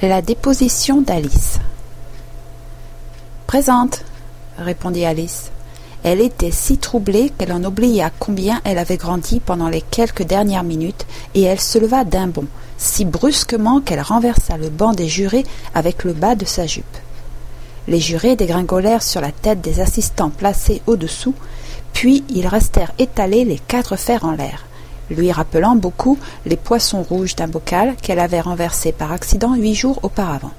La déposition d'Alice. Présente, répondit Alice. Elle était si troublée qu'elle en oublia combien elle avait grandi pendant les quelques dernières minutes, et elle se leva d'un bond, si brusquement qu'elle renversa le banc des jurés avec le bas de sa jupe. Les jurés dégringolèrent sur la tête des assistants placés au-dessous, puis ils restèrent étalés les quatre fers en l'air lui rappelant beaucoup les poissons rouges d'un bocal qu'elle avait renversé par accident huit jours auparavant.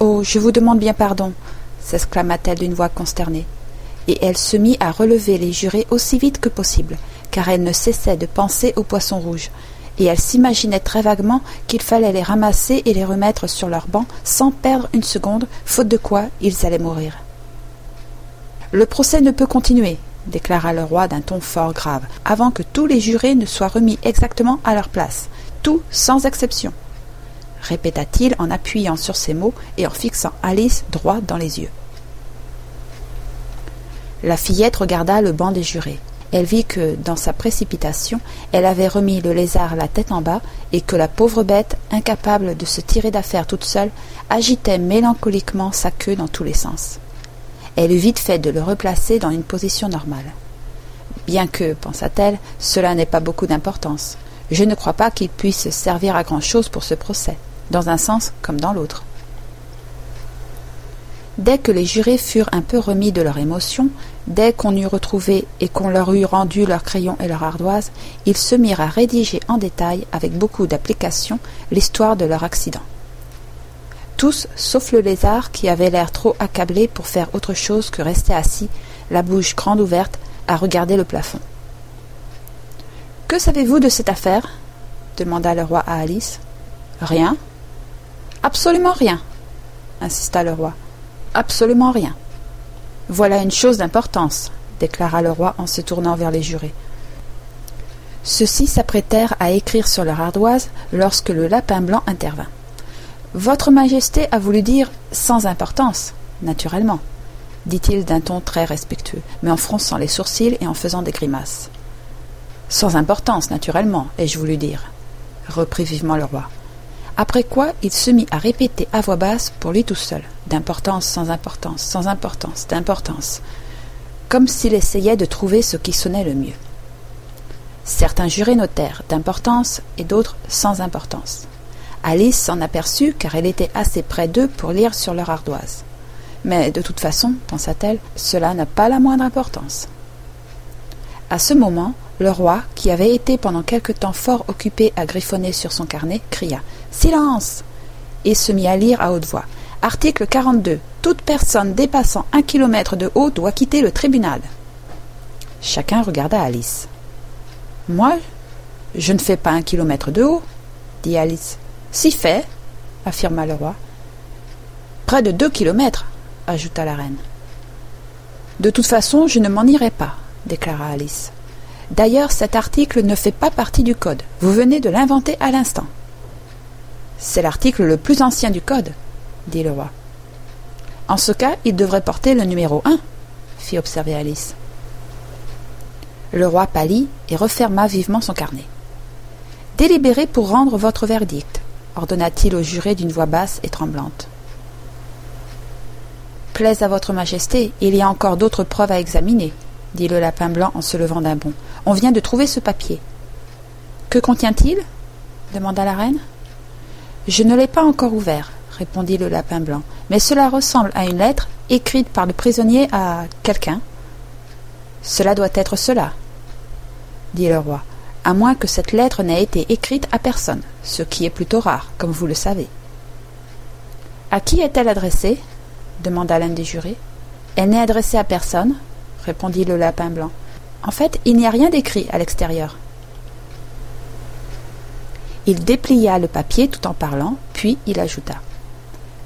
Oh, je vous demande bien pardon, s'exclama-t-elle d'une voix consternée, et elle se mit à relever les jurés aussi vite que possible, car elle ne cessait de penser aux poissons rouges, et elle s'imaginait très vaguement qu'il fallait les ramasser et les remettre sur leur banc sans perdre une seconde, faute de quoi ils allaient mourir. Le procès ne peut continuer, déclara le roi d'un ton fort grave, avant que tous les jurés ne soient remis exactement à leur place, tout sans exception, répéta-t-il en appuyant sur ces mots et en fixant Alice droit dans les yeux. La fillette regarda le banc des jurés. Elle vit que, dans sa précipitation, elle avait remis le lézard la tête en bas, et que la pauvre bête, incapable de se tirer d'affaire toute seule, agitait mélancoliquement sa queue dans tous les sens. Elle eut vite fait de le replacer dans une position normale. Bien que, pensa-t-elle, cela n'ait pas beaucoup d'importance. Je ne crois pas qu'il puisse servir à grand chose pour ce procès, dans un sens comme dans l'autre. Dès que les jurés furent un peu remis de leur émotion, dès qu'on eut retrouvé et qu'on leur eut rendu leurs crayons et leur ardoise, ils se mirent à rédiger en détail, avec beaucoup d'application, l'histoire de leur accident tous sauf le lézard qui avait l'air trop accablé pour faire autre chose que rester assis, la bouche grande ouverte, à regarder le plafond. Que savez-vous de cette affaire? demanda le roi à Alice. Rien. Absolument rien, insista le roi. Absolument rien. Voilà une chose d'importance, déclara le roi en se tournant vers les jurés. Ceux-ci s'apprêtèrent à écrire sur leur ardoise lorsque le lapin blanc intervint. Votre Majesté a voulu dire sans importance, naturellement, dit-il d'un ton très respectueux, mais en fronçant les sourcils et en faisant des grimaces. Sans importance, naturellement, ai-je voulu dire, reprit vivement le roi. Après quoi il se mit à répéter à voix basse pour lui tout seul, d'importance sans importance, sans importance, d'importance, comme s'il essayait de trouver ce qui sonnait le mieux. Certains jurés notèrent d'importance et d'autres sans importance. Alice s'en aperçut car elle était assez près d'eux pour lire sur leur ardoise. Mais de toute façon, pensa-t-elle, cela n'a pas la moindre importance. À ce moment, le roi, qui avait été pendant quelque temps fort occupé à griffonner sur son carnet, cria Silence et se mit à lire à haute voix. Article 42. Toute personne dépassant un kilomètre de haut doit quitter le tribunal. Chacun regarda Alice. Moi, je ne fais pas un kilomètre de haut, dit Alice. Si fait, affirma le roi. Près de deux kilomètres, ajouta la reine. De toute façon, je ne m'en irai pas, déclara Alice. D'ailleurs, cet article ne fait pas partie du Code. Vous venez de l'inventer à l'instant. C'est l'article le plus ancien du Code, dit le roi. En ce cas, il devrait porter le numéro un, fit observer Alice. Le roi pâlit et referma vivement son carnet. Délibérez pour rendre votre verdict, ordonna-t-il au juré d'une voix basse et tremblante. Plaise à votre majesté, il y a encore d'autres preuves à examiner, dit le lapin blanc en se levant d'un bond. On vient de trouver ce papier. Que contient-il? demanda la reine. Je ne l'ai pas encore ouvert, répondit le lapin blanc, mais cela ressemble à une lettre écrite par le prisonnier à quelqu'un. Cela doit être cela, dit le roi à moins que cette lettre n'ait été écrite à personne, ce qui est plutôt rare, comme vous le savez. À qui est-elle adressée? demanda l'un des jurés. Elle n'est adressée à personne, répondit le lapin blanc. En fait, il n'y a rien d'écrit à l'extérieur. Il déplia le papier tout en parlant, puis il ajouta.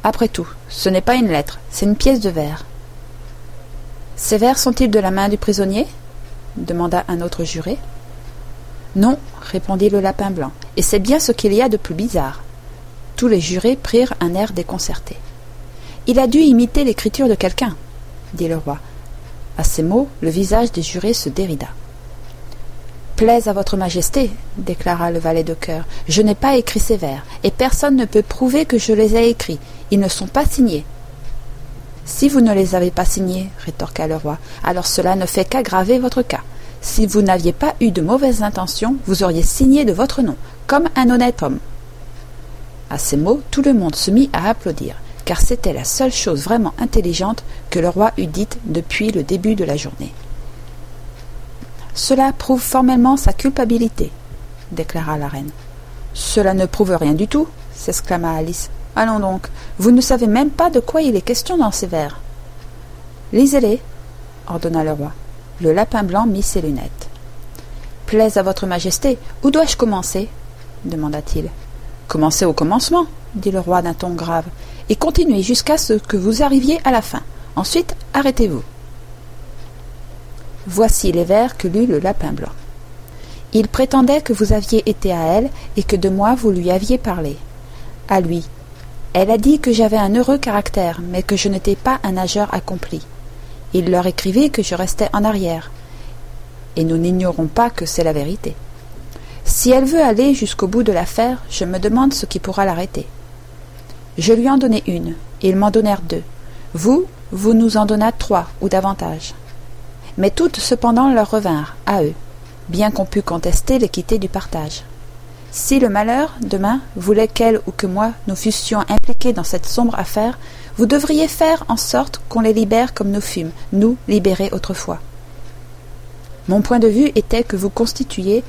Après tout, ce n'est pas une lettre, c'est une pièce de verre. Ces vers sont-ils de la main du prisonnier? demanda un autre juré. Non, répondit le lapin blanc, et c'est bien ce qu'il y a de plus bizarre. Tous les jurés prirent un air déconcerté. Il a dû imiter l'écriture de quelqu'un, dit le roi. À ces mots, le visage des jurés se dérida. Plaise à votre majesté, déclara le valet de cœur. Je n'ai pas écrit ces vers, et personne ne peut prouver que je les ai écrits. Ils ne sont pas signés. Si vous ne les avez pas signés, rétorqua le roi, alors cela ne fait qu'aggraver votre cas. Si vous n'aviez pas eu de mauvaises intentions, vous auriez signé de votre nom, comme un honnête homme. À ces mots, tout le monde se mit à applaudir, car c'était la seule chose vraiment intelligente que le roi eût dite depuis le début de la journée. Cela prouve formellement sa culpabilité, déclara la reine. Cela ne prouve rien du tout, s'exclama Alice. Allons donc, vous ne savez même pas de quoi il est question dans ces vers. Lisez-les, ordonna le roi. Le lapin blanc mit ses lunettes. Plaise à votre majesté, où dois-je commencer? demanda-t-il. Commencez au commencement, dit le roi d'un ton grave, et continuez jusqu'à ce que vous arriviez à la fin. Ensuite, arrêtez-vous. Voici les vers que lut le lapin blanc. Il prétendait que vous aviez été à elle et que de moi vous lui aviez parlé. À lui. Elle a dit que j'avais un heureux caractère, mais que je n'étais pas un nageur accompli. Il leur écrivait que je restais en arrière. Et nous n'ignorons pas que c'est la vérité. Si elle veut aller jusqu'au bout de l'affaire, je me demande ce qui pourra l'arrêter. Je lui en donnai une, ils m'en donnèrent deux. Vous, vous nous en donnâtes trois ou davantage mais toutes cependant leur revinrent, à eux, bien qu'on pût contester l'équité du partage. Si le malheur, demain, voulait qu'elle ou que moi nous fussions impliqués dans cette sombre affaire, vous devriez faire en sorte qu'on les libère comme nous fûmes, nous, libérés autrefois. Mon point de vue était que vous constituiez,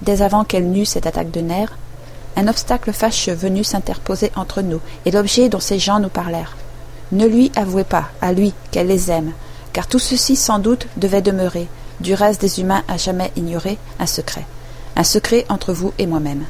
dès avant qu'elle n'eût cette attaque de nerfs, un obstacle fâcheux venu s'interposer entre nous et l'objet dont ces gens nous parlèrent. Ne lui avouez pas, à lui, qu'elle les aime, car tout ceci sans doute devait demeurer, du reste des humains à jamais ignorer, un secret, un secret entre vous et moi-même.